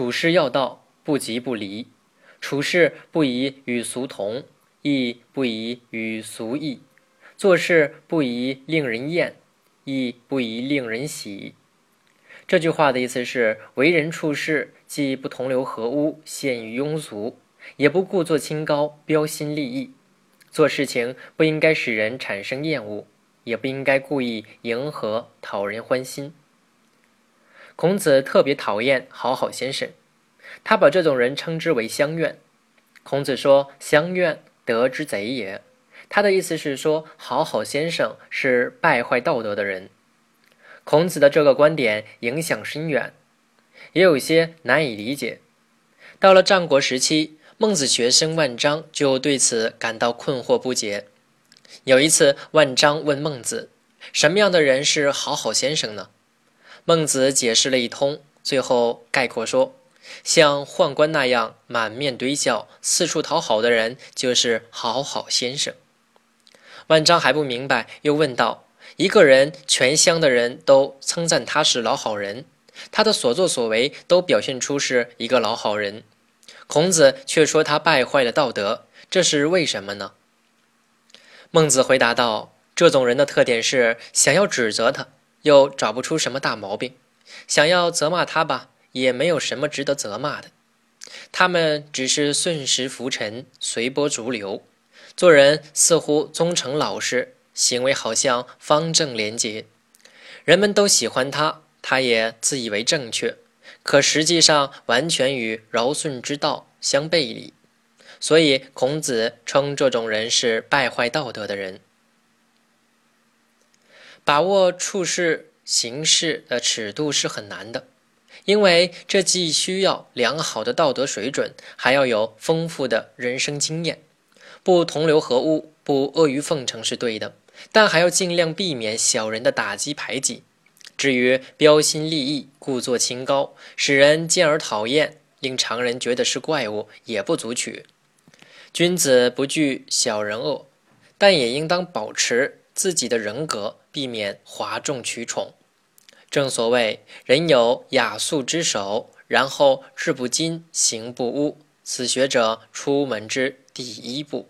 处事要道，不急不离；处事不宜与俗同，亦不宜与俗异；做事不宜令人厌，亦不宜令人喜。这句话的意思是：为人处事既不同流合污、陷于庸俗，也不故作清高、标新立异；做事情不应该使人产生厌恶，也不应该故意迎合、讨人欢心。孔子特别讨厌好好先生，他把这种人称之为乡愿。孔子说：“乡愿，德之贼也。”他的意思是说，好好先生是败坏道德的人。孔子的这个观点影响深远，也有些难以理解。到了战国时期，孟子学生万章就对此感到困惑不解。有一次，万章问孟子：“什么样的人是好好先生呢？”孟子解释了一通，最后概括说：“像宦官那样满面堆笑、四处讨好的人，就是好好先生。”万章还不明白，又问道。一个人，全乡的人都称赞他是老好人，他的所作所为都表现出是一个老好人。孔子却说他败坏了道德，这是为什么呢？孟子回答道：“这种人的特点是想要指责他，又找不出什么大毛病；想要责骂他吧，也没有什么值得责骂的。他们只是顺时浮沉，随波逐流，做人似乎忠诚老实。”行为好像方正廉洁，人们都喜欢他，他也自以为正确，可实际上完全与尧舜之道相背离。所以孔子称这种人是败坏道德的人。把握处事行事的尺度是很难的，因为这既需要良好的道德水准，还要有丰富的人生经验。不同流合污，不阿谀奉承是对的。但还要尽量避免小人的打击排挤。至于标新立异、故作清高，使人见而讨厌，令常人觉得是怪物，也不足取。君子不惧小人恶，但也应当保持自己的人格，避免哗众取宠。正所谓“人有雅素之首，然后志不矜，行不污”，此学者出门之第一步。